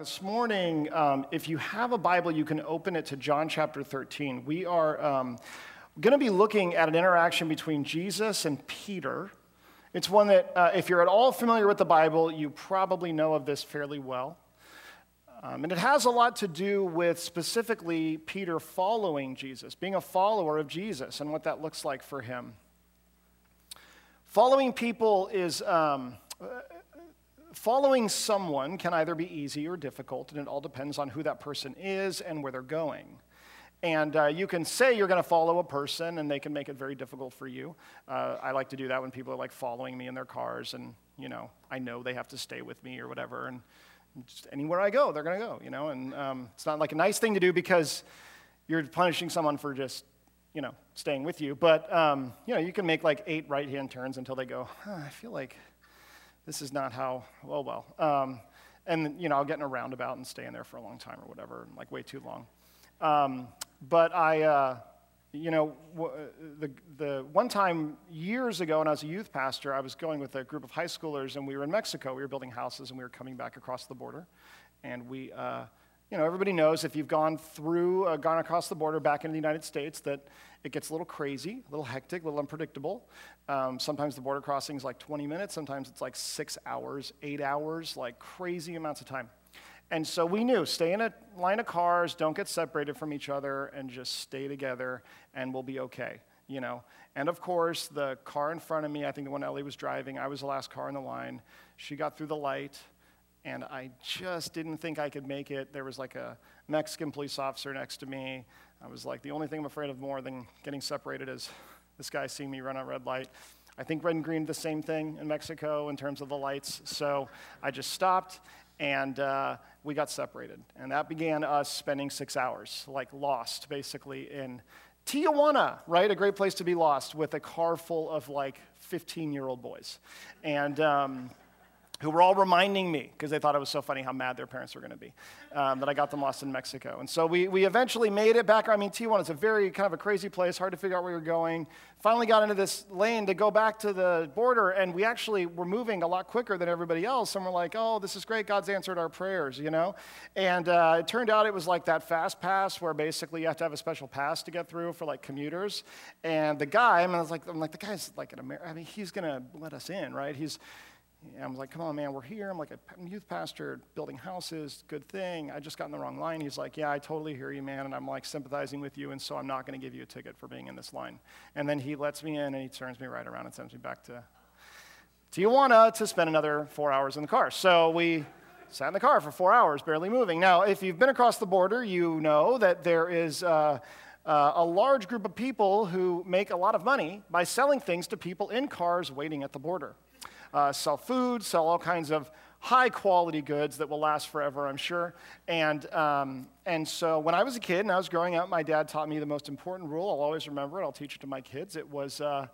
This morning, um, if you have a Bible, you can open it to John chapter 13. We are um, going to be looking at an interaction between Jesus and Peter. It's one that, uh, if you're at all familiar with the Bible, you probably know of this fairly well. Um, and it has a lot to do with specifically Peter following Jesus, being a follower of Jesus, and what that looks like for him. Following people is. Um, following someone can either be easy or difficult, and it all depends on who that person is and where they're going. And uh, you can say you're going to follow a person, and they can make it very difficult for you. Uh, I like to do that when people are like following me in their cars, and you know, I know they have to stay with me or whatever. And just anywhere I go, they're going to go. You know, and um, it's not like a nice thing to do because you're punishing someone for just you know staying with you. But um, you know, you can make like eight right-hand turns until they go. Huh, I feel like this is not how, well, well. Um, and, you know, I'll get in a roundabout and stay in there for a long time or whatever, like way too long. Um, but I, uh, you know, the, the one time years ago when I was a youth pastor, I was going with a group of high schoolers and we were in Mexico. We were building houses and we were coming back across the border. And we, uh, you know, everybody knows if you've gone through, uh, gone across the border back into the United States, that it gets a little crazy, a little hectic, a little unpredictable. Um, sometimes the border crossing is like 20 minutes, sometimes it's like six hours, eight hours, like crazy amounts of time. And so we knew stay in a line of cars, don't get separated from each other, and just stay together, and we'll be okay, you know. And of course, the car in front of me, I think the one Ellie was driving, I was the last car in the line. She got through the light and I just didn't think I could make it. There was like a Mexican police officer next to me. I was like, the only thing I'm afraid of more than getting separated is this guy seeing me run a red light. I think red and green the same thing in Mexico in terms of the lights. So I just stopped and uh, we got separated. And that began us spending six hours, like lost basically in Tijuana, right? A great place to be lost with a car full of like 15 year old boys. And, um, who were all reminding me, because they thought it was so funny how mad their parents were going to be, um, that I got them lost in Mexico. And so we, we eventually made it back. I mean, Tijuana is a very kind of a crazy place, hard to figure out where you're going. Finally got into this lane to go back to the border, and we actually were moving a lot quicker than everybody else. And we're like, oh, this is great. God's answered our prayers, you know? And uh, it turned out it was like that fast pass where basically you have to have a special pass to get through for like commuters. And the guy, I mean, I was like, I'm like, the guy's like an American. I mean, he's going to let us in, right? He's I was like, come on, man, we're here. I'm like a youth pastor building houses, good thing. I just got in the wrong line. He's like, yeah, I totally hear you, man. And I'm like sympathizing with you, and so I'm not going to give you a ticket for being in this line. And then he lets me in and he turns me right around and sends me back to Tijuana to spend another four hours in the car. So we sat in the car for four hours, barely moving. Now, if you've been across the border, you know that there is. Uh, uh, a large group of people who make a lot of money by selling things to people in cars waiting at the border uh, sell food, sell all kinds of high quality goods that will last forever, I'm sure. And, um, and so when I was a kid and I was growing up, my dad taught me the most important rule. I'll always remember it, I'll teach it to my kids. It was uh,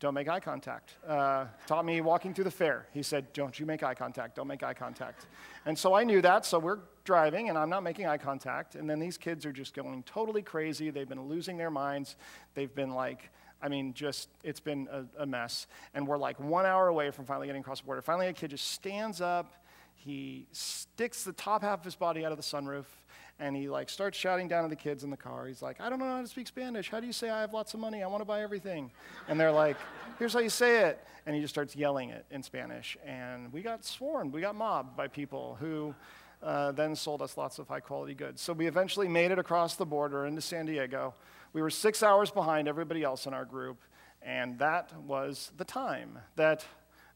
don't make eye contact. Uh, taught me walking through the fair. He said, Don't you make eye contact, don't make eye contact. And so I knew that, so we're driving and I'm not making eye contact. And then these kids are just going totally crazy. They've been losing their minds. They've been like, I mean, just, it's been a, a, mess. And we're like one hour away from finally getting across the border. Finally, a kid just stands up. He sticks the top half of his body out of the sunroof and he like starts shouting down at the kids in the car. He's like, I don't know how to speak Spanish. How do you say I have lots of money? I want to buy everything. And they're like, here's how you say it. And he just starts yelling it in Spanish. And we got swarmed, we got mobbed by people who uh, then sold us lots of high quality goods. So we eventually made it across the border into San Diego. We were six hours behind everybody else in our group. And that was the time that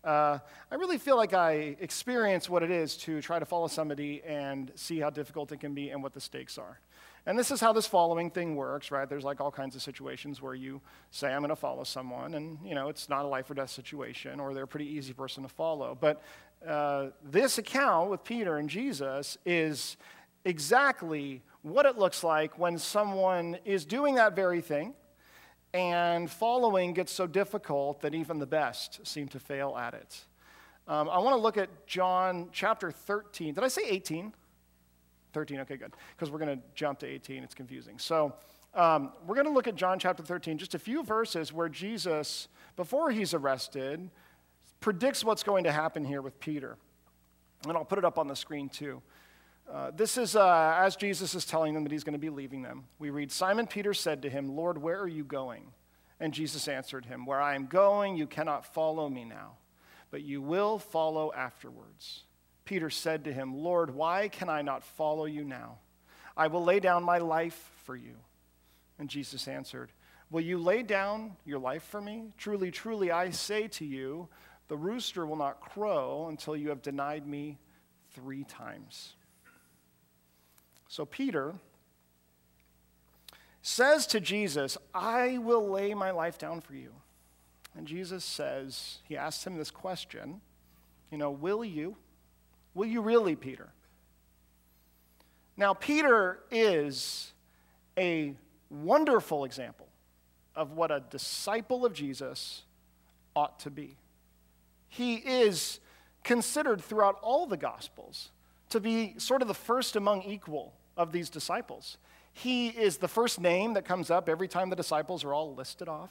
uh, I really feel like I experience what it is to try to follow somebody and see how difficult it can be and what the stakes are. And this is how this following thing works, right? There's like all kinds of situations where you say, I'm going to follow someone, and you know, it's not a life or death situation, or they're a pretty easy person to follow. But uh, this account with Peter and Jesus is exactly what it looks like when someone is doing that very thing and following gets so difficult that even the best seem to fail at it. Um, I want to look at John chapter 13. Did I say 18? 13, okay, good. Because we're going to jump to 18, it's confusing. So um, we're going to look at John chapter 13, just a few verses where Jesus, before he's arrested, predicts what's going to happen here with Peter. And I'll put it up on the screen too. Uh, this is uh, as Jesus is telling them that he's going to be leaving them. We read Simon Peter said to him, Lord, where are you going? And Jesus answered him, Where I am going, you cannot follow me now, but you will follow afterwards. Peter said to him, Lord, why can I not follow you now? I will lay down my life for you. And Jesus answered, Will you lay down your life for me? Truly, truly, I say to you, the rooster will not crow until you have denied me three times. So Peter says to Jesus, I will lay my life down for you. And Jesus says, He asks him this question, you know, will you? Will you really, Peter? Now, Peter is a wonderful example of what a disciple of Jesus ought to be. He is considered throughout all the Gospels to be sort of the first among equal of these disciples. He is the first name that comes up every time the disciples are all listed off.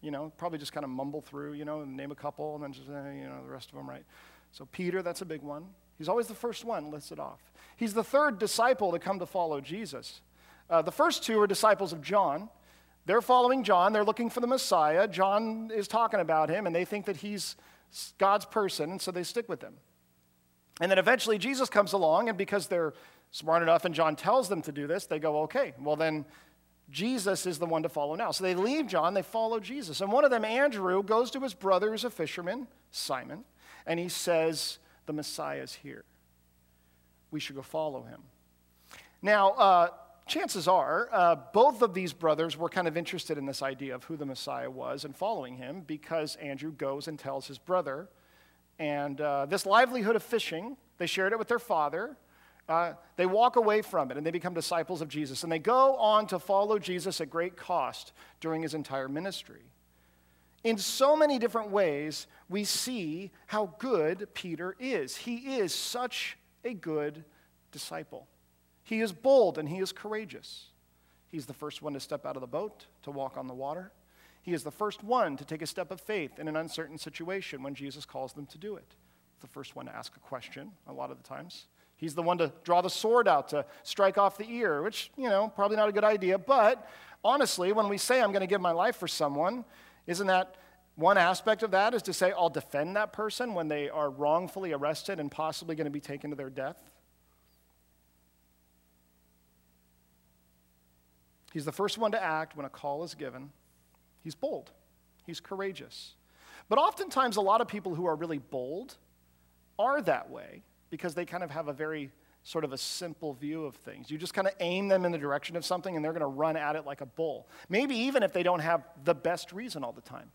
You know, probably just kind of mumble through, you know, name a couple and then just, uh, you know, the rest of them, right? So Peter, that's a big one. He's always the first one listed off. He's the third disciple to come to follow Jesus. Uh, the first two are disciples of John. They're following John. They're looking for the Messiah. John is talking about him, and they think that he's God's person, and so they stick with him. And then eventually Jesus comes along, and because they're smart enough and John tells them to do this, they go, okay, well then Jesus is the one to follow now. So they leave John, they follow Jesus. And one of them, Andrew, goes to his brother who's a fisherman, Simon, and he says, the Messiah is here. We should go follow him. Now, uh, chances are uh, both of these brothers were kind of interested in this idea of who the Messiah was and following him because Andrew goes and tells his brother and uh, this livelihood of fishing, they shared it with their father. Uh, they walk away from it and they become disciples of Jesus. And they go on to follow Jesus at great cost during his entire ministry. In so many different ways, we see how good Peter is. He is such a good disciple. He is bold and he is courageous. He's the first one to step out of the boat, to walk on the water. He is the first one to take a step of faith in an uncertain situation when Jesus calls them to do it. The first one to ask a question, a lot of the times. He's the one to draw the sword out to strike off the ear, which, you know, probably not a good idea. But honestly, when we say I'm going to give my life for someone, isn't that one aspect of that is to say I'll defend that person when they are wrongfully arrested and possibly going to be taken to their death? He's the first one to act when a call is given. He's bold, he's courageous. But oftentimes, a lot of people who are really bold are that way because they kind of have a very sort of a simple view of things. You just kind of aim them in the direction of something and they're going to run at it like a bull. Maybe even if they don't have the best reason all the time.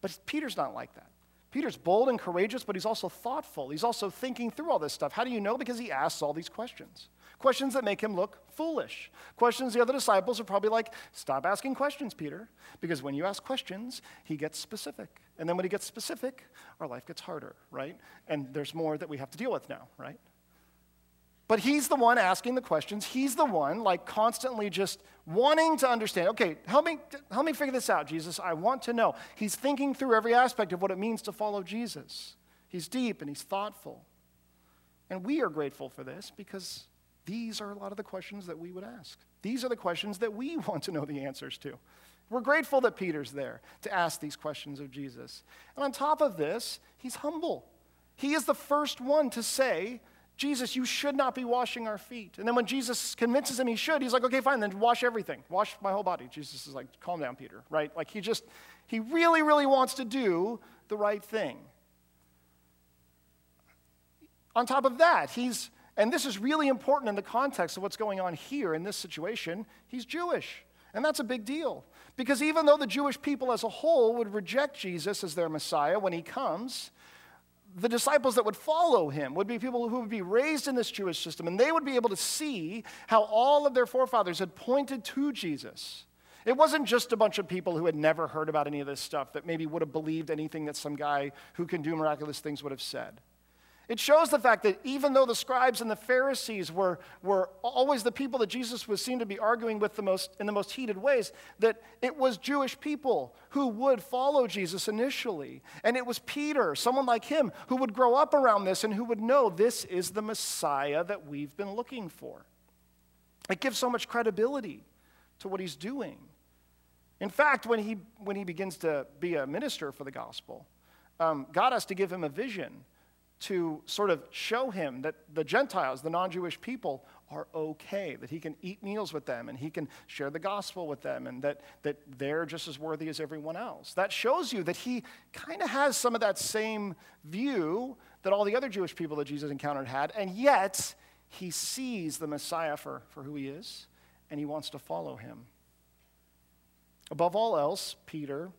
But Peter's not like that. Peter's bold and courageous, but he's also thoughtful. He's also thinking through all this stuff. How do you know? Because he asks all these questions. Questions that make him look foolish. Questions the other disciples are probably like, stop asking questions, Peter. Because when you ask questions, he gets specific. And then when he gets specific, our life gets harder, right? And there's more that we have to deal with now, right? But he's the one asking the questions. He's the one, like, constantly just wanting to understand. Okay, help me, help me figure this out, Jesus. I want to know. He's thinking through every aspect of what it means to follow Jesus. He's deep and he's thoughtful. And we are grateful for this because these are a lot of the questions that we would ask. These are the questions that we want to know the answers to. We're grateful that Peter's there to ask these questions of Jesus. And on top of this, he's humble. He is the first one to say, Jesus, you should not be washing our feet. And then when Jesus convinces him he should, he's like, okay, fine, then wash everything. Wash my whole body. Jesus is like, calm down, Peter, right? Like he just, he really, really wants to do the right thing. On top of that, he's, and this is really important in the context of what's going on here in this situation, he's Jewish. And that's a big deal. Because even though the Jewish people as a whole would reject Jesus as their Messiah when he comes, the disciples that would follow him would be people who would be raised in this Jewish system, and they would be able to see how all of their forefathers had pointed to Jesus. It wasn't just a bunch of people who had never heard about any of this stuff that maybe would have believed anything that some guy who can do miraculous things would have said. It shows the fact that even though the scribes and the Pharisees were, were always the people that Jesus was seen to be arguing with the most, in the most heated ways, that it was Jewish people who would follow Jesus initially. And it was Peter, someone like him, who would grow up around this and who would know this is the Messiah that we've been looking for. It gives so much credibility to what he's doing. In fact, when he, when he begins to be a minister for the gospel, um, God has to give him a vision to sort of show him that the Gentiles, the non Jewish people, are okay, that he can eat meals with them and he can share the gospel with them and that, that they're just as worthy as everyone else. That shows you that he kind of has some of that same view that all the other Jewish people that Jesus encountered had, and yet he sees the Messiah for, for who he is and he wants to follow him. Above all else, Peter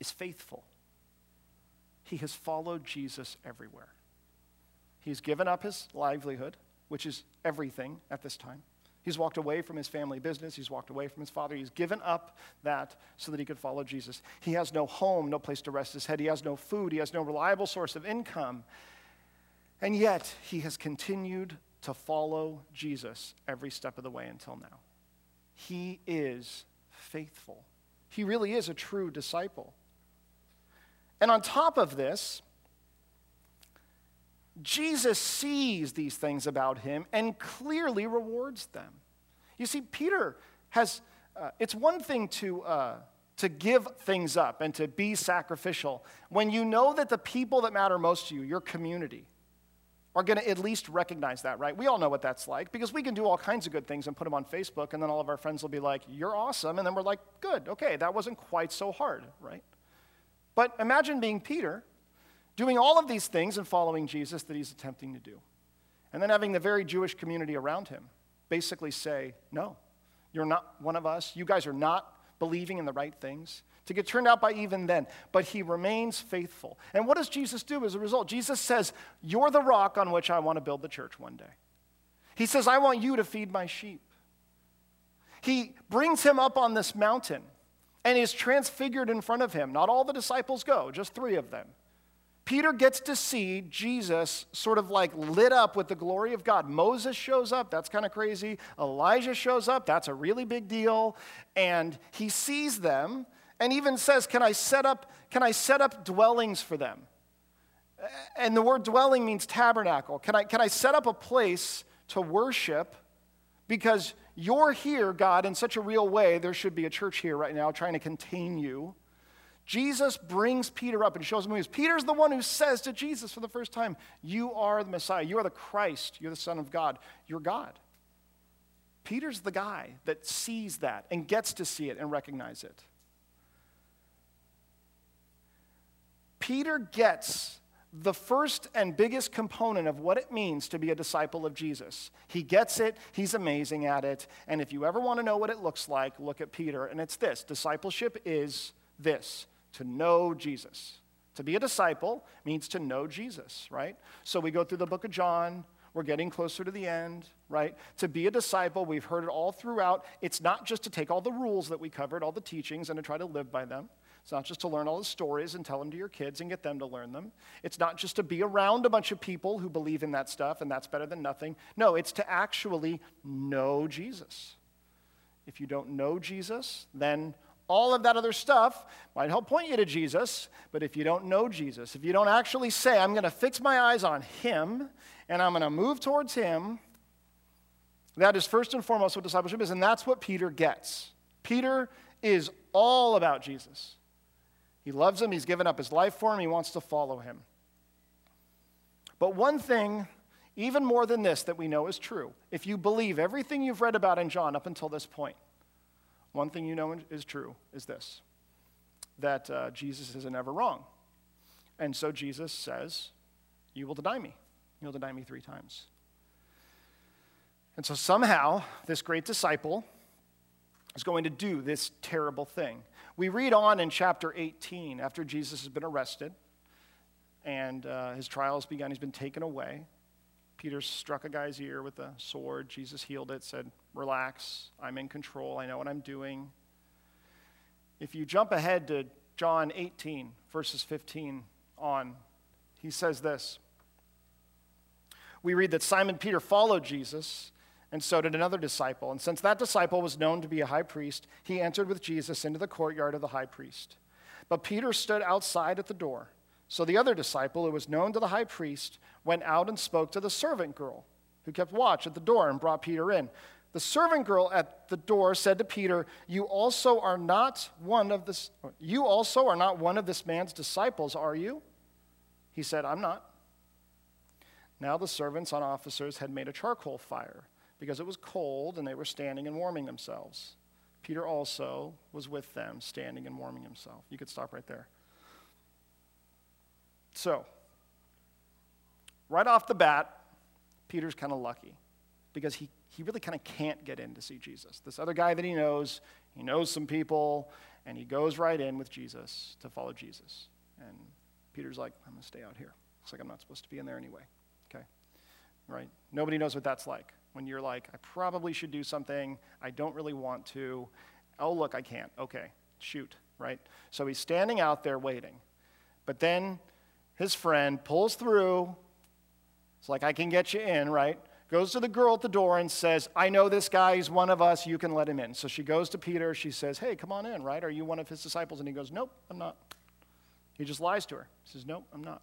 is faithful he has followed Jesus everywhere. He's given up his livelihood, which is everything at this time. He's walked away from his family business. He's walked away from his father. He's given up that so that he could follow Jesus. He has no home, no place to rest his head. He has no food. He has no reliable source of income. And yet, he has continued to follow Jesus every step of the way until now. He is faithful. He really is a true disciple. And on top of this, Jesus sees these things about him and clearly rewards them. You see, Peter has, uh, it's one thing to, uh, to give things up and to be sacrificial when you know that the people that matter most to you, your community, are going to at least recognize that, right? We all know what that's like because we can do all kinds of good things and put them on Facebook, and then all of our friends will be like, You're awesome. And then we're like, Good, okay, that wasn't quite so hard, right? But imagine being Peter, doing all of these things and following Jesus that he's attempting to do. And then having the very Jewish community around him basically say, No, you're not one of us. You guys are not believing in the right things. To get turned out by even then. But he remains faithful. And what does Jesus do as a result? Jesus says, You're the rock on which I want to build the church one day. He says, I want you to feed my sheep. He brings him up on this mountain and is transfigured in front of him. Not all the disciples go, just three of them. Peter gets to see Jesus sort of like lit up with the glory of God. Moses shows up, that's kind of crazy. Elijah shows up, that's a really big deal. And he sees them and even says, Can I set up, can I set up dwellings for them? And the word dwelling means tabernacle. Can I, can I set up a place to worship? Because you're here, God, in such a real way. There should be a church here right now trying to contain you. Jesus brings Peter up and shows him who he is. Peter's the one who says to Jesus for the first time, You are the Messiah. You are the Christ. You're the Son of God. You're God. Peter's the guy that sees that and gets to see it and recognize it. Peter gets the first and biggest component of what it means to be a disciple of Jesus. He gets it, he's amazing at it, and if you ever want to know what it looks like, look at Peter, and it's this discipleship is this to know Jesus. To be a disciple means to know Jesus, right? So we go through the book of John, we're getting closer to the end, right? To be a disciple, we've heard it all throughout. It's not just to take all the rules that we covered, all the teachings, and to try to live by them. It's not just to learn all the stories and tell them to your kids and get them to learn them. It's not just to be around a bunch of people who believe in that stuff and that's better than nothing. No, it's to actually know Jesus. If you don't know Jesus, then all of that other stuff might help point you to Jesus, but if you don't know Jesus, if you don't actually say, I'm going to fix my eyes on Him and I'm going to move towards Him, that is first and foremost what discipleship is, and that's what Peter gets. Peter is all about Jesus. He loves him, he's given up his life for him, he wants to follow him. But one thing, even more than this, that we know is true if you believe everything you've read about in John up until this point, one thing you know is true is this that uh, Jesus isn't ever wrong. And so Jesus says, You will deny me. You'll deny me three times. And so somehow, this great disciple is going to do this terrible thing. We read on in chapter 18 after Jesus has been arrested and uh, his trial has begun. He's been taken away. Peter struck a guy's ear with a sword. Jesus healed it, said, Relax, I'm in control, I know what I'm doing. If you jump ahead to John 18, verses 15 on, he says this we read that Simon Peter followed Jesus, and so did another disciple. And since that disciple was known to be a high priest, he entered with Jesus into the courtyard of the high priest. But Peter stood outside at the door. So the other disciple, who was known to the high priest, went out and spoke to the servant girl, who kept watch at the door and brought Peter in. The servant girl at the door said to Peter, "You also are not one of this you also are not one of this man's disciples, are you?" He said, "I'm not." Now the servants and officers had made a charcoal fire because it was cold and they were standing and warming themselves. Peter also was with them, standing and warming himself. You could stop right there. So, right off the bat, Peter's kind of lucky because he, he really kind of can't get in to see Jesus. This other guy that he knows, he knows some people, and he goes right in with Jesus to follow Jesus. And Peter's like, I'm going to stay out here. It's like I'm not supposed to be in there anyway. Okay? Right? Nobody knows what that's like when you're like, I probably should do something, I don't really want to. Oh, look, I can't. Okay, shoot, right? So he's standing out there waiting. But then his friend pulls through. It's like, I can get you in, right? Goes to the girl at the door and says, I know this guy, he's one of us, you can let him in. So she goes to Peter, she says, Hey, come on in, right? Are you one of his disciples? And he goes, Nope, I'm not. He just lies to her. He says, Nope, I'm not.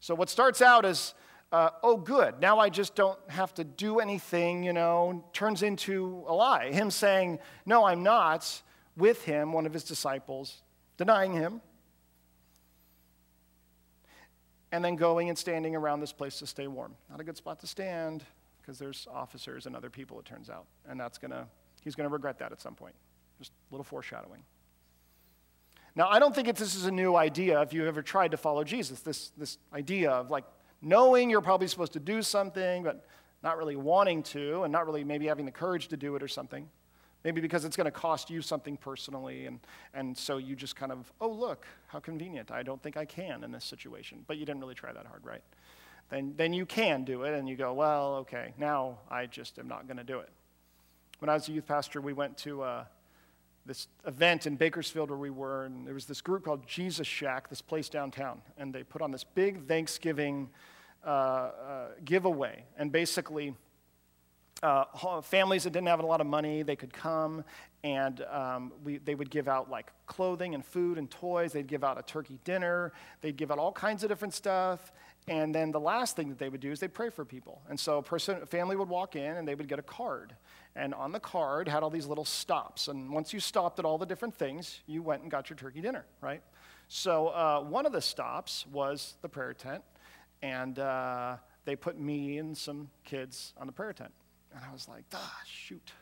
So what starts out as uh, oh, good, now I just don't have to do anything, you know, turns into a lie. Him saying, no, I'm not, with him, one of his disciples, denying him, and then going and standing around this place to stay warm. Not a good spot to stand because there's officers and other people, it turns out. And that's going to, he's going to regret that at some point. Just a little foreshadowing. Now, I don't think if this is a new idea if you've ever tried to follow Jesus, this, this idea of like knowing you're probably supposed to do something, but not really wanting to, and not really maybe having the courage to do it or something. Maybe because it's going to cost you something personally, and, and so you just kind of, oh, look, how convenient. I don't think I can in this situation. But you didn't really try that hard, right? Then, then you can do it, and you go, well, okay, now I just am not going to do it. When I was a youth pastor, we went to uh, this event in Bakersfield where we were, and there was this group called Jesus Shack, this place downtown, and they put on this big Thanksgiving giveaway. And basically, uh, families that didn't have a lot of money, they could come and um, we, they would give out like clothing and food and toys. They'd give out a turkey dinner. They'd give out all kinds of different stuff. And then the last thing that they would do is they'd pray for people. And so a, person, a family would walk in and they would get a card. And on the card had all these little stops. And once you stopped at all the different things, you went and got your turkey dinner, right? So uh, one of the stops was the prayer tent and uh, they put me and some kids on the prayer tent. And I was like, ah, shoot.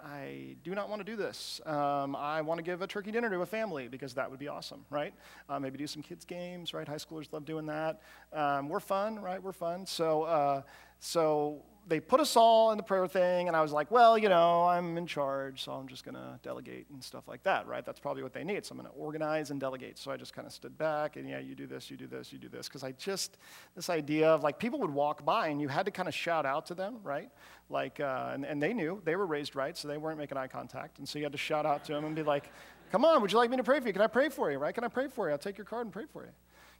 I do not want to do this. Um, I want to give a turkey dinner to a family because that would be awesome, right? Uh, maybe do some kids' games, right? High schoolers love doing that. Um, we're fun, right? We're fun. So, uh, so they put us all in the prayer thing, and I was like, well, you know, I'm in charge, so I'm just going to delegate and stuff like that, right? That's probably what they need. So I'm going to organize and delegate. So I just kind of stood back, and yeah, you do this, you do this, you do this. Because I just, this idea of like people would walk by, and you had to kind of shout out to them, right? Like, uh, and, and they knew, they were raised right, so they weren't making eye contact. And so you had to shout out to them and be like, come on, would you like me to pray for you? Can I pray for you, right? Can I pray for you? I'll take your card and pray for you.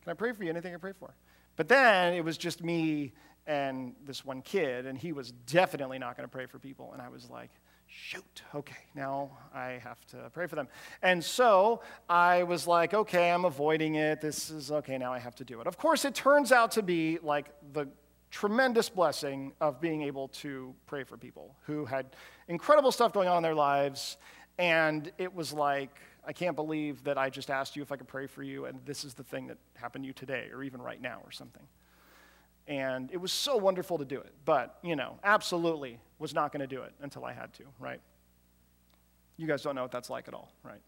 Can I pray for you? Anything I pray for? But then it was just me and this one kid, and he was definitely not going to pray for people. And I was like, shoot, okay, now I have to pray for them. And so I was like, okay, I'm avoiding it. This is okay, now I have to do it. Of course, it turns out to be like the tremendous blessing of being able to pray for people who had incredible stuff going on in their lives. And it was like, I can't believe that I just asked you if I could pray for you, and this is the thing that happened to you today, or even right now, or something. And it was so wonderful to do it. But, you know, absolutely was not going to do it until I had to, right? You guys don't know what that's like at all, right?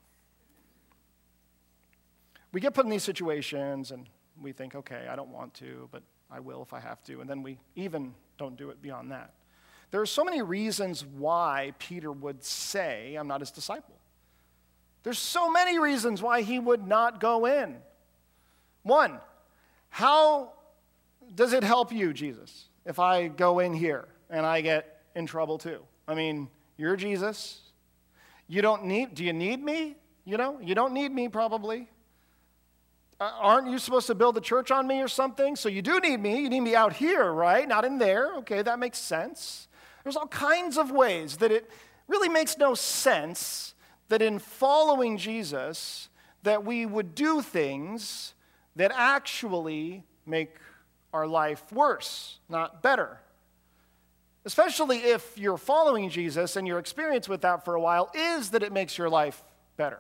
We get put in these situations and we think, okay, I don't want to, but I will if I have to. And then we even don't do it beyond that. There are so many reasons why Peter would say, I'm not his disciple. There's so many reasons why he would not go in. One, how does it help you, Jesus, if I go in here and I get in trouble too? I mean, you're Jesus. You don't need, do you need me? You know, you don't need me probably. Uh, aren't you supposed to build the church on me or something? So you do need me. You need me out here, right? Not in there. Okay, that makes sense. There's all kinds of ways that it really makes no sense that in following Jesus that we would do things that actually make our life worse, not better. Especially if you're following Jesus and your experience with that for a while is that it makes your life better.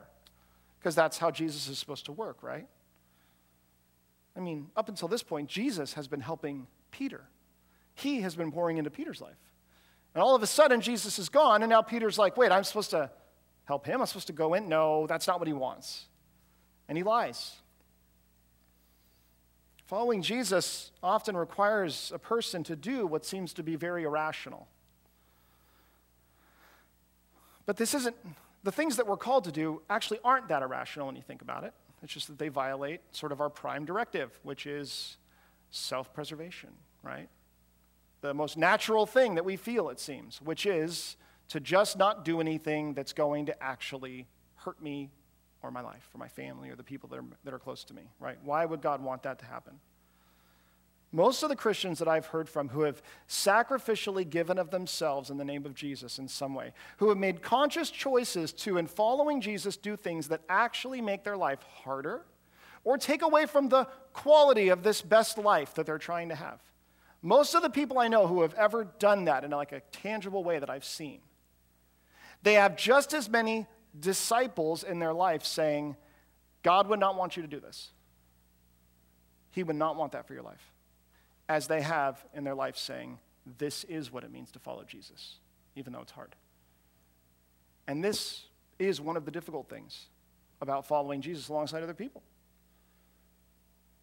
Because that's how Jesus is supposed to work, right? I mean, up until this point, Jesus has been helping Peter. He has been pouring into Peter's life. And all of a sudden, Jesus is gone, and now Peter's like, wait, I'm supposed to help him? I'm supposed to go in? No, that's not what he wants. And he lies. Following Jesus often requires a person to do what seems to be very irrational. But this isn't, the things that we're called to do actually aren't that irrational when you think about it. It's just that they violate sort of our prime directive, which is self preservation, right? The most natural thing that we feel, it seems, which is to just not do anything that's going to actually hurt me or my life or my family or the people that are, that are close to me, right? Why would God want that to happen? Most of the Christians that I've heard from who have sacrificially given of themselves in the name of Jesus in some way, who have made conscious choices to, in following Jesus, do things that actually make their life harder or take away from the quality of this best life that they're trying to have. Most of the people I know who have ever done that in like a tangible way that I've seen, they have just as many disciples in their life saying, God would not want you to do this. He would not want that for your life as they have in their life saying, This is what it means to follow Jesus, even though it's hard. And this is one of the difficult things about following Jesus alongside other people.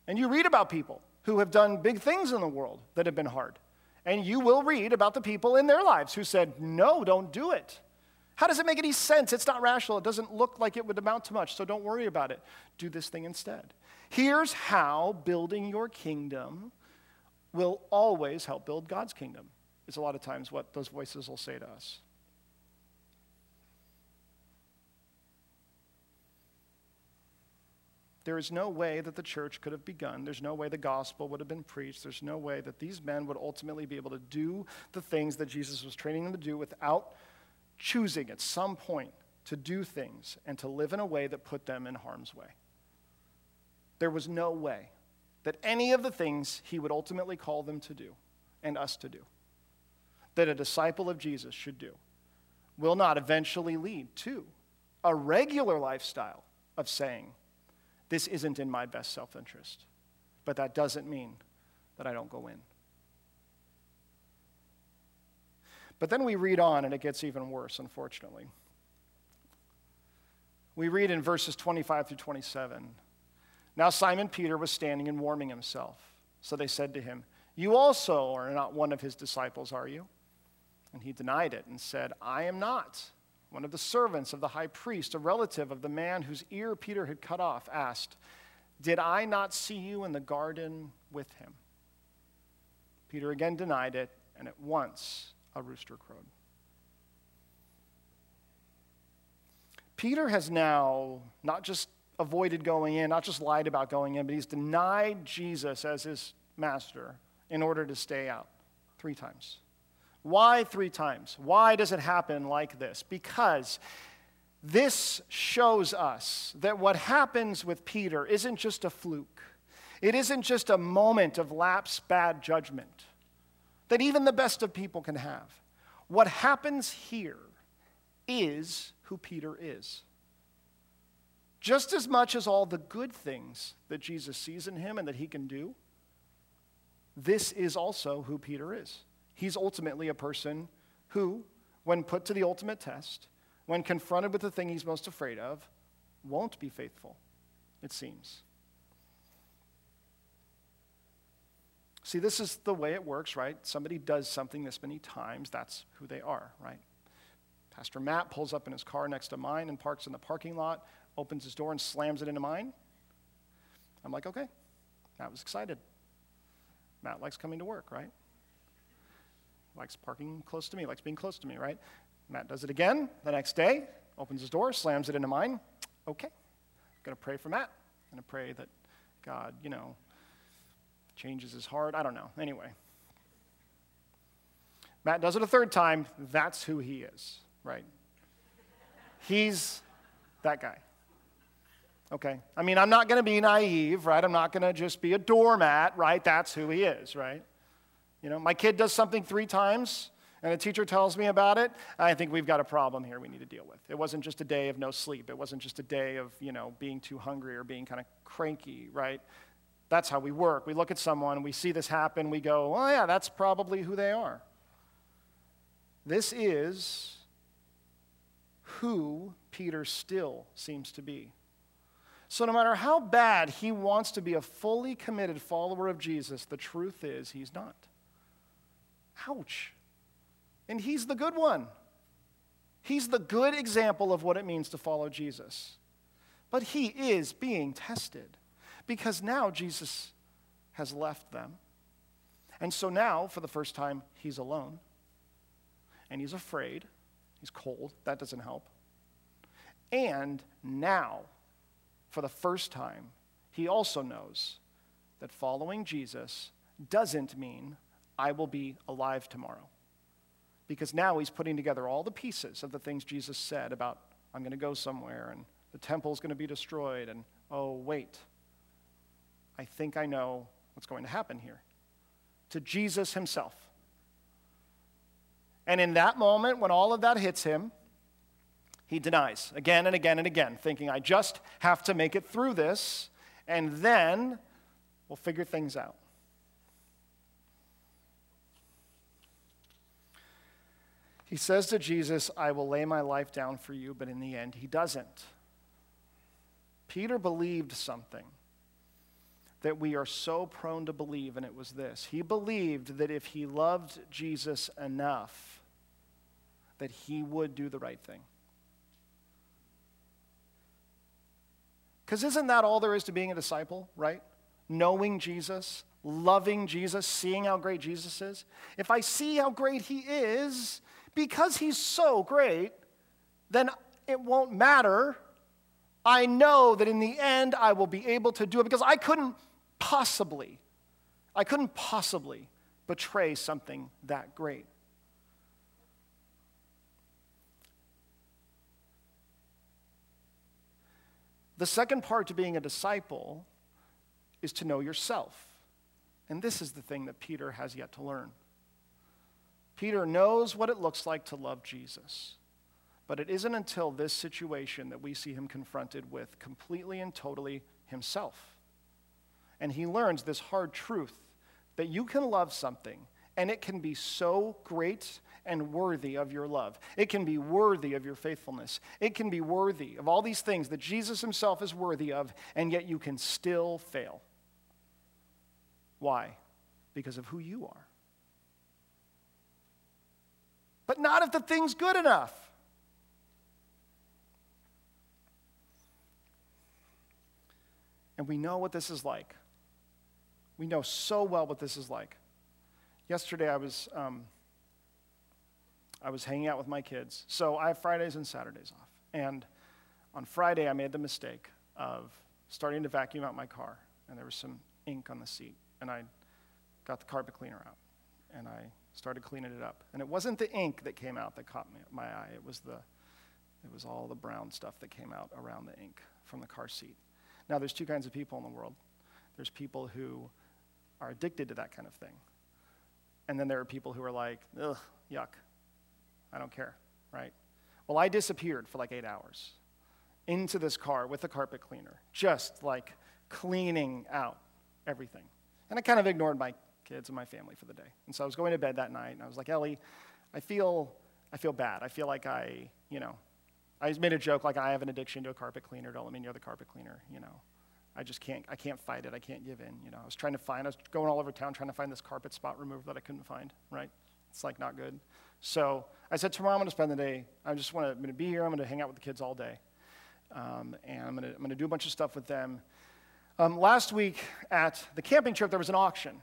And you read about people who have done big things in the world that have been hard. And you will read about the people in their lives who said, No, don't do it. How does it make any sense? It's not rational. It doesn't look like it would amount to much, so don't worry about it. Do this thing instead. Here's how building your kingdom will always help build God's kingdom, is a lot of times what those voices will say to us. There is no way that the church could have begun. There's no way the gospel would have been preached. There's no way that these men would ultimately be able to do the things that Jesus was training them to do without choosing at some point to do things and to live in a way that put them in harm's way. There was no way that any of the things he would ultimately call them to do and us to do, that a disciple of Jesus should do, will not eventually lead to a regular lifestyle of saying, This isn't in my best self interest. But that doesn't mean that I don't go in. But then we read on, and it gets even worse, unfortunately. We read in verses 25 through 27 now Simon Peter was standing and warming himself. So they said to him, You also are not one of his disciples, are you? And he denied it and said, I am not. One of the servants of the high priest, a relative of the man whose ear Peter had cut off, asked, Did I not see you in the garden with him? Peter again denied it, and at once a rooster crowed. Peter has now not just avoided going in, not just lied about going in, but he's denied Jesus as his master in order to stay out three times. Why three times? Why does it happen like this? Because this shows us that what happens with Peter isn't just a fluke. It isn't just a moment of lapse bad judgment that even the best of people can have. What happens here is who Peter is just as much as all the good things that Jesus sees in him and that he can do, this is also who Peter is. He's ultimately a person who, when put to the ultimate test, when confronted with the thing he's most afraid of, won't be faithful, it seems. See, this is the way it works, right? Somebody does something this many times, that's who they are, right? Pastor Matt pulls up in his car next to mine and parks in the parking lot opens his door and slams it into mine. I'm like, okay. Matt was excited. Matt likes coming to work, right? Likes parking close to me, likes being close to me, right? Matt does it again the next day, opens his door, slams it into mine. Okay. I'm going to pray for Matt. I'm going to pray that God, you know, changes his heart. I don't know. Anyway. Matt does it a third time. That's who he is, right? He's that guy. Okay? I mean, I'm not going to be naive, right? I'm not going to just be a doormat, right? That's who he is, right? You know, my kid does something three times and the teacher tells me about it, I think we've got a problem here we need to deal with. It wasn't just a day of no sleep. It wasn't just a day of, you know, being too hungry or being kind of cranky, right? That's how we work. We look at someone, we see this happen, we go, oh, yeah, that's probably who they are. This is who Peter still seems to be. So, no matter how bad he wants to be a fully committed follower of Jesus, the truth is he's not. Ouch. And he's the good one. He's the good example of what it means to follow Jesus. But he is being tested because now Jesus has left them. And so now, for the first time, he's alone. And he's afraid. He's cold. That doesn't help. And now, for the first time, he also knows that following Jesus doesn't mean I will be alive tomorrow because now he's putting together all the pieces of the things Jesus said about, I'm going to go somewhere and the temple's going to be destroyed, and oh, wait, I think I know what's going to happen here. To Jesus himself. And in that moment, when all of that hits him, he denies again and again and again, thinking, I just have to make it through this, and then we'll figure things out. He says to Jesus, I will lay my life down for you, but in the end, he doesn't. Peter believed something that we are so prone to believe, and it was this. He believed that if he loved Jesus enough, that he would do the right thing. Because isn't that all there is to being a disciple, right? Knowing Jesus, loving Jesus, seeing how great Jesus is. If I see how great he is, because he's so great, then it won't matter. I know that in the end I will be able to do it because I couldn't possibly, I couldn't possibly betray something that great. The second part to being a disciple is to know yourself. And this is the thing that Peter has yet to learn. Peter knows what it looks like to love Jesus. But it isn't until this situation that we see him confronted with completely and totally himself. And he learns this hard truth that you can love something and it can be so great and worthy of your love. It can be worthy of your faithfulness. It can be worthy of all these things that Jesus himself is worthy of, and yet you can still fail. Why? Because of who you are but not if the thing's good enough. And we know what this is like. We know so well what this is like. Yesterday, I was, um, I was hanging out with my kids. So I have Fridays and Saturdays off. And on Friday, I made the mistake of starting to vacuum out my car, and there was some ink on the seat. And I got the carpet cleaner out, and I started cleaning it up. And it wasn't the ink that came out that caught me, my eye. It was the it was all the brown stuff that came out around the ink from the car seat. Now there's two kinds of people in the world. There's people who are addicted to that kind of thing. And then there are people who are like, ugh, yuck. I don't care, right? Well, I disappeared for like eight hours into this car with a carpet cleaner, just like cleaning out everything. And I kind of ignored my kids and my family for the day. And so I was going to bed that night, and I was like, Ellie, I feel, I feel bad. I feel like I, you know, I made a joke like I have an addiction to a carpet cleaner. Don't let me near the carpet cleaner, you know. I just can't, I can't fight it. I can't give in, you know. I was trying to find, I was going all over town trying to find this carpet spot remover that I couldn't find, right? It's like not good. So I said, tomorrow I'm going to spend the day, I just want to, I'm going to be here. I'm going to hang out with the kids all day. Um, and I'm going, to, I'm going to do a bunch of stuff with them. Um, last week at the camping trip, there was an auction.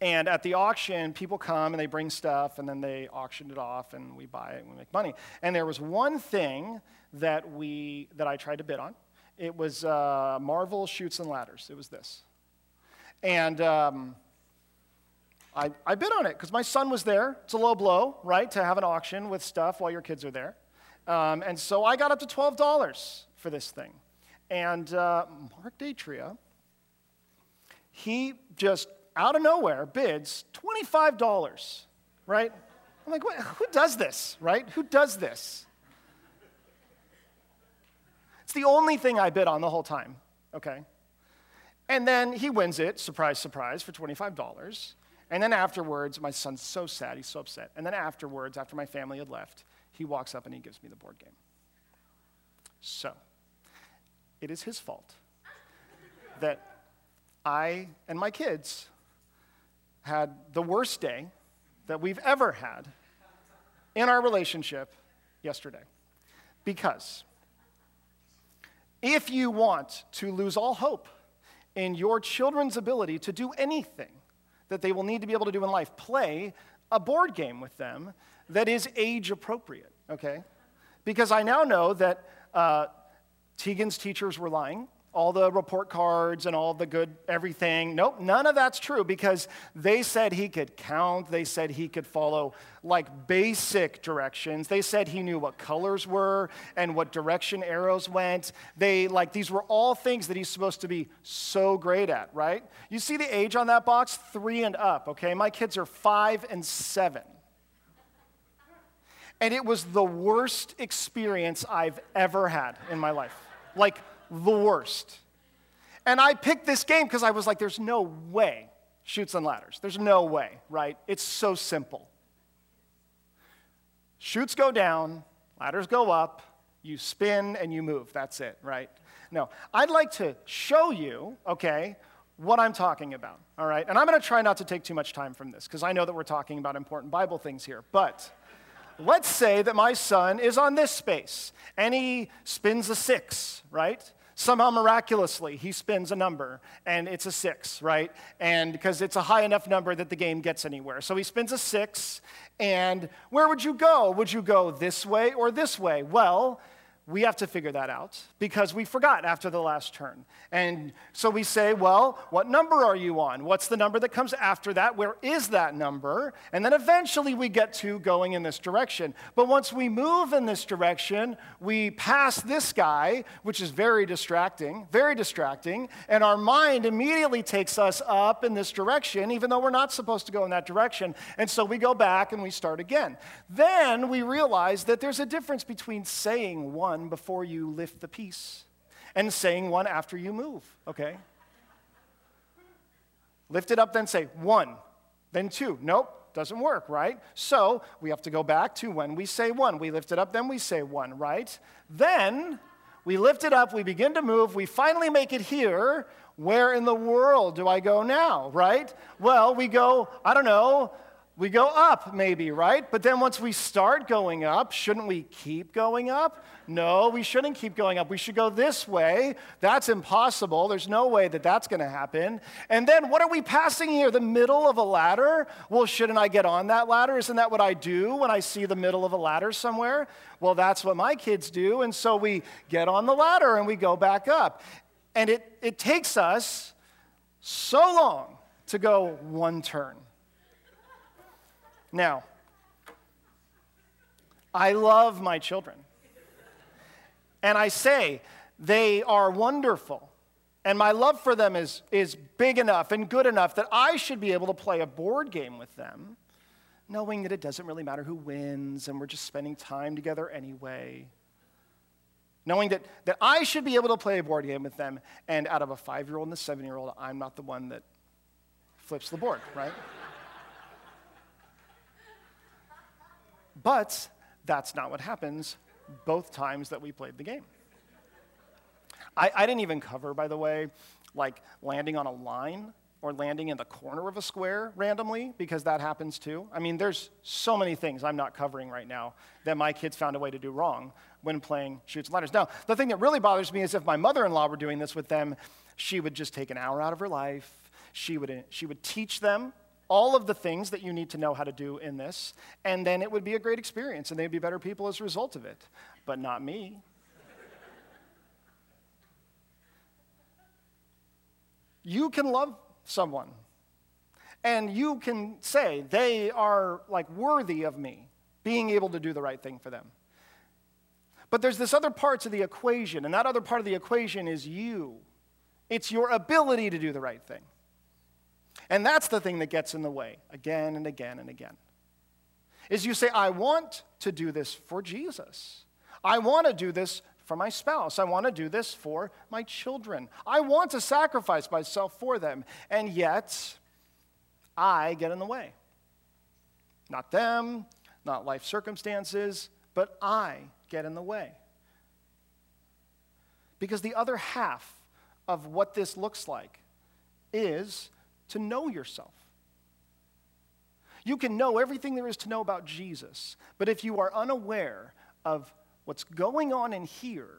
And at the auction, people come and they bring stuff and then they auction it off and we buy it and we make money. And there was one thing that we that I tried to bid on. It was uh, Marvel Chutes and Ladders. It was this. And um, I, I bid on it because my son was there. It's a low blow, right, to have an auction with stuff while your kids are there. Um, and so I got up to $12 for this thing. And uh, Mark Datria, he just out of nowhere bids $25, right? I'm like, who does this, right? Who does this? The only thing I bid on the whole time, okay? And then he wins it, surprise, surprise, for $25. And then afterwards, my son's so sad, he's so upset. And then afterwards, after my family had left, he walks up and he gives me the board game. So, it is his fault that I and my kids had the worst day that we've ever had in our relationship yesterday. Because if you want to lose all hope in your children's ability to do anything that they will need to be able to do in life, play a board game with them that is age appropriate, okay? Because I now know that uh, Tegan's teachers were lying all the report cards and all the good everything. Nope, none of that's true because they said he could count. They said he could follow like basic directions. They said he knew what colors were and what direction arrows went. They like these were all things that he's supposed to be so great at, right? You see the age on that box? Three and up, okay? My kids are five and seven. And it was the worst experience I've ever had in my life. Like, the worst. And I picked this game because I was like, there's no way Chutes and Ladders. There's no way, right? It's so simple. Chutes go down, ladders go up, you spin and you move. That's it, right? No, I'd like to show you, okay, what I'm talking about, all right? And I'm going to try not to take too much time from this because I know that we're talking about important Bible things here. But let's say that my son is on this space and he spins a six, right? Somehow miraculously, he spins a number and it's a six, right? And because it's a high enough number that the game gets anywhere. So he spins a six, and where would you go? Would you go this way or this way? Well, we have to figure that out because we forgot after the last turn. And so we say, well, what number are you on? What's the number that comes after that? Where is that number? And then eventually we get to going in this direction. But once we move in this direction, we pass this guy, which is very distracting, very distracting, and our mind immediately takes us up in this direction, even though we're not supposed to go in that direction. And so we go back and we start again. Then we realize that there's a difference between saying one one before you lift the piece and saying one after you move, okay? Lift it up, then say one, then two. Nope, doesn't work, right? So we have to go back to when we say one. We lift it up, then we say one, right? Then we lift it up, we begin to move, we finally make it here. Where in the world do I go now, right? Well, we go, I don't know, we go up maybe, right? But then once we start going up, shouldn't we keep going up? No, we shouldn't keep going up. We should go this way. That's impossible. There's no way that that's going to happen. And then what are we passing here? The middle of a ladder? Well, shouldn't I get on that ladder? Isn't that what I do when I see the middle of a ladder somewhere? Well, that's what my kids do. And so we get on the ladder and we go back up. And it, it takes us so long to go one turn. Now, I love my children. And I say, they are wonderful. And my love for them is, is big enough and good enough that I should be able to play a board game with them, knowing that it doesn't really matter who wins and we're just spending time together anyway. Knowing that, that I should be able to play a board game with them, and out of a five year old and a seven year old, I'm not the one that flips the board, right? But that's not what happens both times that we played the game. I, I didn't even cover, by the way, like landing on a line or landing in the corner of a square randomly, because that happens too. I mean, there's so many things I'm not covering right now that my kids found a way to do wrong when playing Chutes and Ladders. Now, the thing that really bothers me is if my mother in law were doing this with them, she would just take an hour out of her life. She would, she would teach them all of the things that you need to know how to do in this, and then it would be a great experience, and they'd be better people as a result of it. But not me. you can love someone and you can say they are like worthy of me being able to do the right thing for them. But there's this other part to the equation, and that other part of the equation is you. It's your ability to do the right thing. And that's the thing that gets in the way again and again and again. Is you say, I want to do this for Jesus. I want to do this for my spouse. I want to do this for my children. I want to sacrifice myself for them. And yet, I get in the way. Not them, not life circumstances, but I get in the way. Because the other half of what this looks like is to know yourself. You can know everything there is to know about Jesus, but if you are unaware of what's going on in here,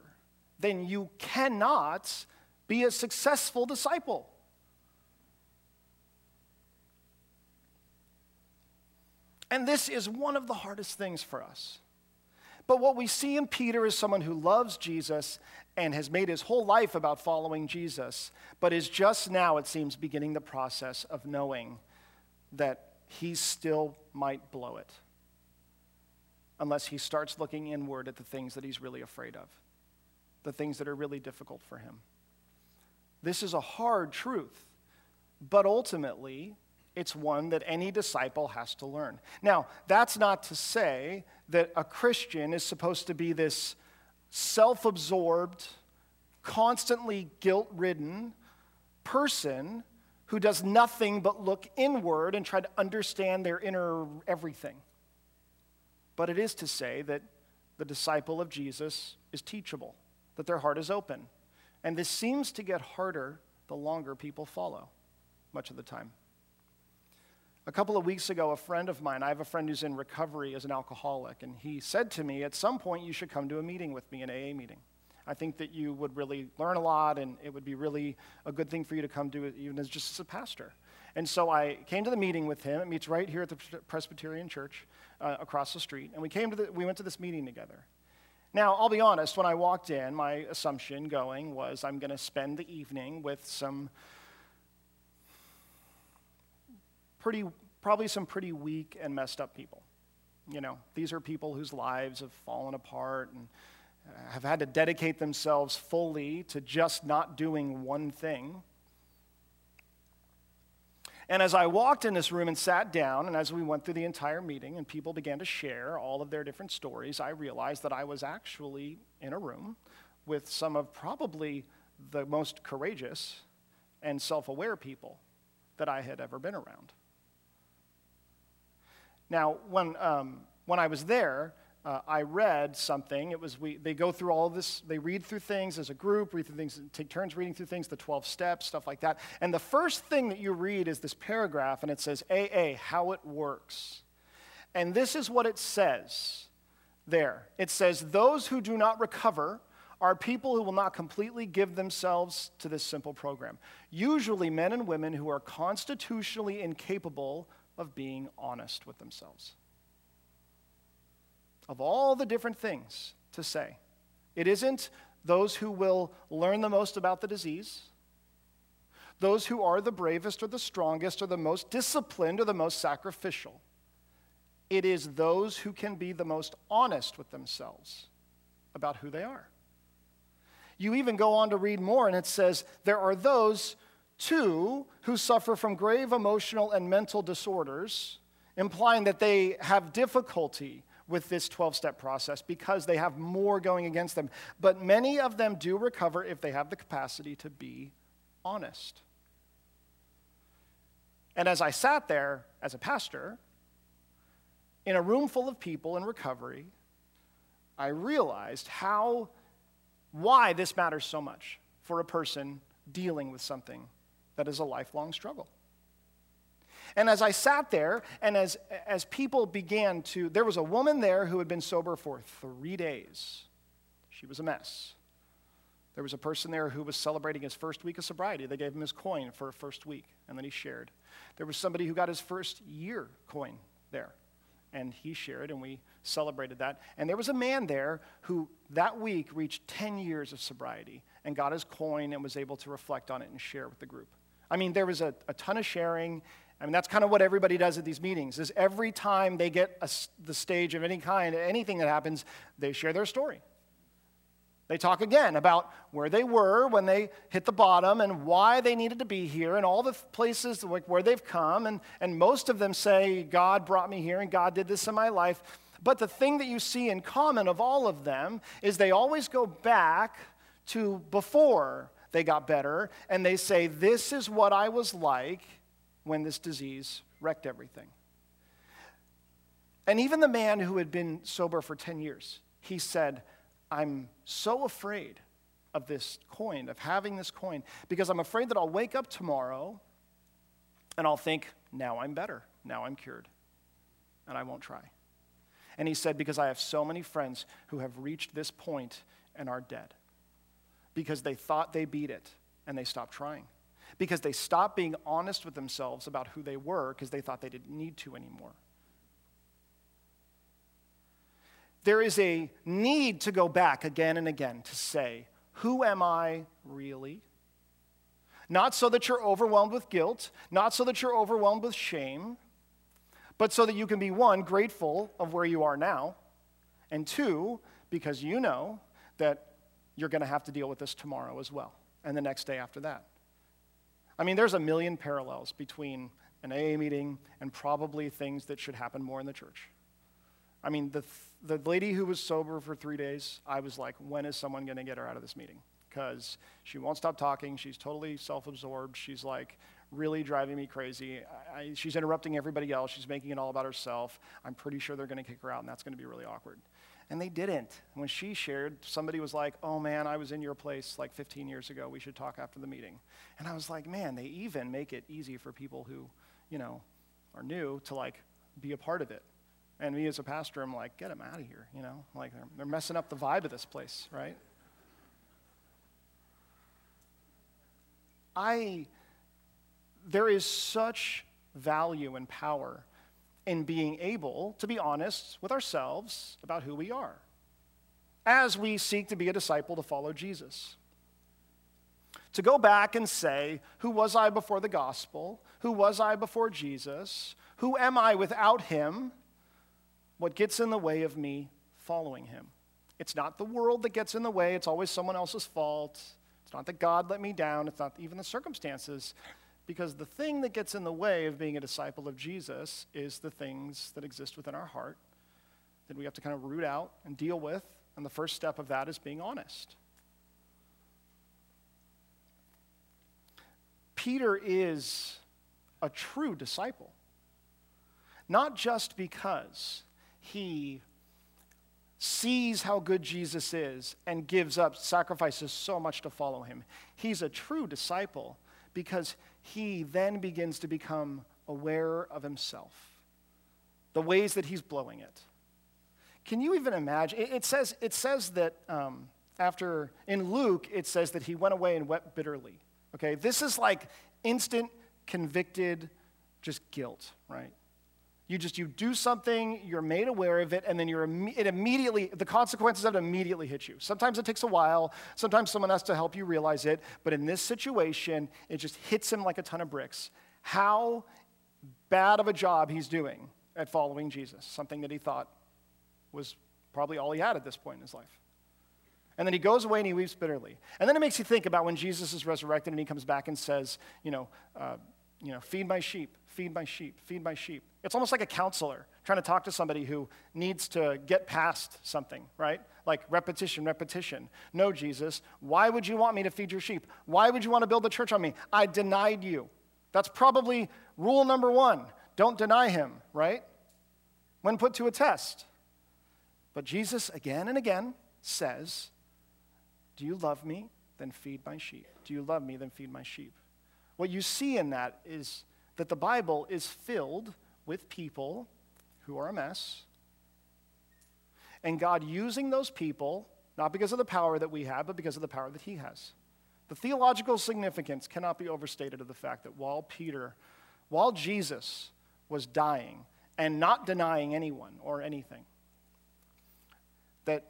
then you cannot be a successful disciple. And this is one of the hardest things for us. But what we see in Peter is someone who loves Jesus and has made his whole life about following Jesus, but is just now, it seems, beginning the process of knowing that he still might blow it unless he starts looking inward at the things that he's really afraid of, the things that are really difficult for him. This is a hard truth, but ultimately, it's one that any disciple has to learn. Now, that's not to say that a Christian is supposed to be this self absorbed, constantly guilt ridden person who does nothing but look inward and try to understand their inner everything. But it is to say that the disciple of Jesus is teachable, that their heart is open. And this seems to get harder the longer people follow, much of the time. A couple of weeks ago, a friend of mine, I have a friend who's in recovery as an alcoholic, and he said to me, At some point, you should come to a meeting with me, an AA meeting. I think that you would really learn a lot, and it would be really a good thing for you to come to, even as just as a pastor. And so I came to the meeting with him. It meets right here at the Presbyterian Church uh, across the street, and we came to the, we went to this meeting together. Now, I'll be honest, when I walked in, my assumption going was I'm going to spend the evening with some pretty, probably some pretty weak and messed up people. You know, these are people whose lives have fallen apart and uh, have had to dedicate themselves fully to just not doing one thing. And as I walked in this room and sat down, and as we went through the entire meeting and people began to share all of their different stories, I realized that I was actually in a room with some of probably the most courageous and self aware people that I had ever been around. Now, when, um, when I was there, uh, I read something. It was we, they go through all this, they read through things as a group, read through things, take turns reading through things, the 12 steps, stuff like that. And the first thing that you read is this paragraph, and it says, AA, how it works. And this is what it says there it says, Those who do not recover are people who will not completely give themselves to this simple program. Usually, men and women who are constitutionally incapable of being honest with themselves. Of all the different things to say, it isn't those who will learn the most about the disease, those who are the bravest or the strongest or the most disciplined or the most sacrificial. It is those who can be the most honest with themselves about who they are. You even go on to read more, and it says, There are those Two, who suffer from grave emotional and mental disorders, implying that they have difficulty with this 12 step process because they have more going against them. But many of them do recover if they have the capacity to be honest. And as I sat there as a pastor, in a room full of people in recovery, I realized how, why this matters so much for a person dealing with something that is a lifelong struggle. And as I sat there, and as, as people began to, there was a woman there who had been sober for three days. She was a mess. There was a person there who was celebrating his first week of sobriety. They gave him his coin for a first week, and then he shared. There was somebody who got his first year coin there, and he shared, and we celebrated that. And there was a man there who that week reached 10 years of sobriety and got his coin and was able to reflect on it and share with the group. I mean, there was a, a ton of sharing. I mean, that's kind of what everybody does at these meetings, is every time they get a, the stage of any kind, anything that happens, they share their story. They talk again about where they were when they hit the bottom and why they needed to be here and all the places where they've come. And, and most of them say, God brought me here and God did this in my life. But the thing that you see in common of all of them is they always go back to before they got better and they say, This is what I was like when this disease wrecked everything. And even the man who had been sober for 10 years, he said, I'm so afraid of this coin, of having this coin, because I'm afraid that I'll wake up tomorrow and I'll think, now I'm better, now I'm cured, and I won't try. And he said, because I have so many friends who have reached this point and are dead because they thought they beat it and they stopped trying. Because they stopped being honest with themselves about who they were because they thought they didn't need to anymore. there is a need to go back again and again to say, Who am I really? Not so that you're overwhelmed with guilt, not so that you're overwhelmed with shame, but so that you can be one, grateful of where you are now, and two, because you know that you're going to have to deal with this tomorrow as well, and the next day after that. I mean, there's a million parallels between an AA meeting and probably things that should happen more in the church. I mean, the, the lady who was sober for three days, I was like, when is someone going to get her out of this meeting? Because she won't stop talking. She's totally self absorbed. She's like really driving me crazy. I, I, she's interrupting everybody else. She's making it all about herself. I'm pretty sure they're going to kick her out, and that's going to be really awkward. And they didn't. When she shared, somebody was like, Oh man, I was in your place like 15 years ago. We should talk after the meeting. And I was like, Man, they even make it easy for people who, you know, are new to like be a part of it. And me as a pastor, I'm like, get them out of here, you know? Like, they're, they're messing up the vibe of this place, right? I, there is such value and power in being able to be honest with ourselves about who we are as we seek to be a disciple to follow Jesus. To go back and say, Who was I before the gospel? Who was I before Jesus? Who am I without him? what gets in the way of me following him. It's not the world that gets in the way, it's always someone else's fault. It's not that God let me down, it's not even the circumstances. Because the thing that gets in the way of being a disciple of Jesus is the things that exist within our heart that we have to kind of root out and deal with. And the first step of that is being honest. Peter is a true disciple, not just because he sees how good Jesus is and gives up, sacrifices so much to follow him. He's a true disciple because he then begins to become aware of himself, the ways that he's blowing it. Can you even imagine? It, says, it says that um, after, in Luke, it says that he went away and wept bitterly. Okay, this is like instant convicted, just guilt, right? You just you do something, you're made aware of it, and then you're it immediately the consequences of it immediately hit you. Sometimes it takes a while. Sometimes someone has to help you realize it. But in this situation, it just hits him like a ton of bricks. How bad of a job he's doing at following Jesus, something that he thought was probably all he had at this point in his life. And then he goes away and he weeps bitterly. And then it makes you think about when Jesus is resurrected and he comes back and says, you know, uh, you know, feed my sheep, feed my sheep, feed my sheep. It's almost like a counselor trying to talk to somebody who needs to get past something, right? Like repetition, repetition. No, Jesus, why would you want me to feed your sheep? Why would you want to build a church on me? I denied you. That's probably rule number one. Don't deny him, right? When put to a test. But Jesus, again and again, says, Do you love me? Then feed my sheep. Do you love me? Then feed my sheep. What you see in that is that the Bible is filled with people who are a mess, and God using those people, not because of the power that we have, but because of the power that He has. The theological significance cannot be overstated of the fact that while Peter, while Jesus was dying and not denying anyone or anything, that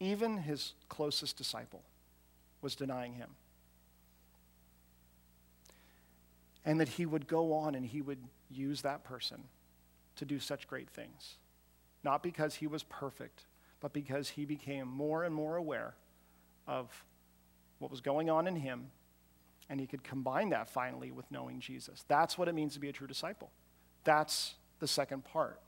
even his closest disciple was denying him. And that he would go on and he would use that person to do such great things. Not because he was perfect, but because he became more and more aware of what was going on in him, and he could combine that finally with knowing Jesus. That's what it means to be a true disciple. That's the second part.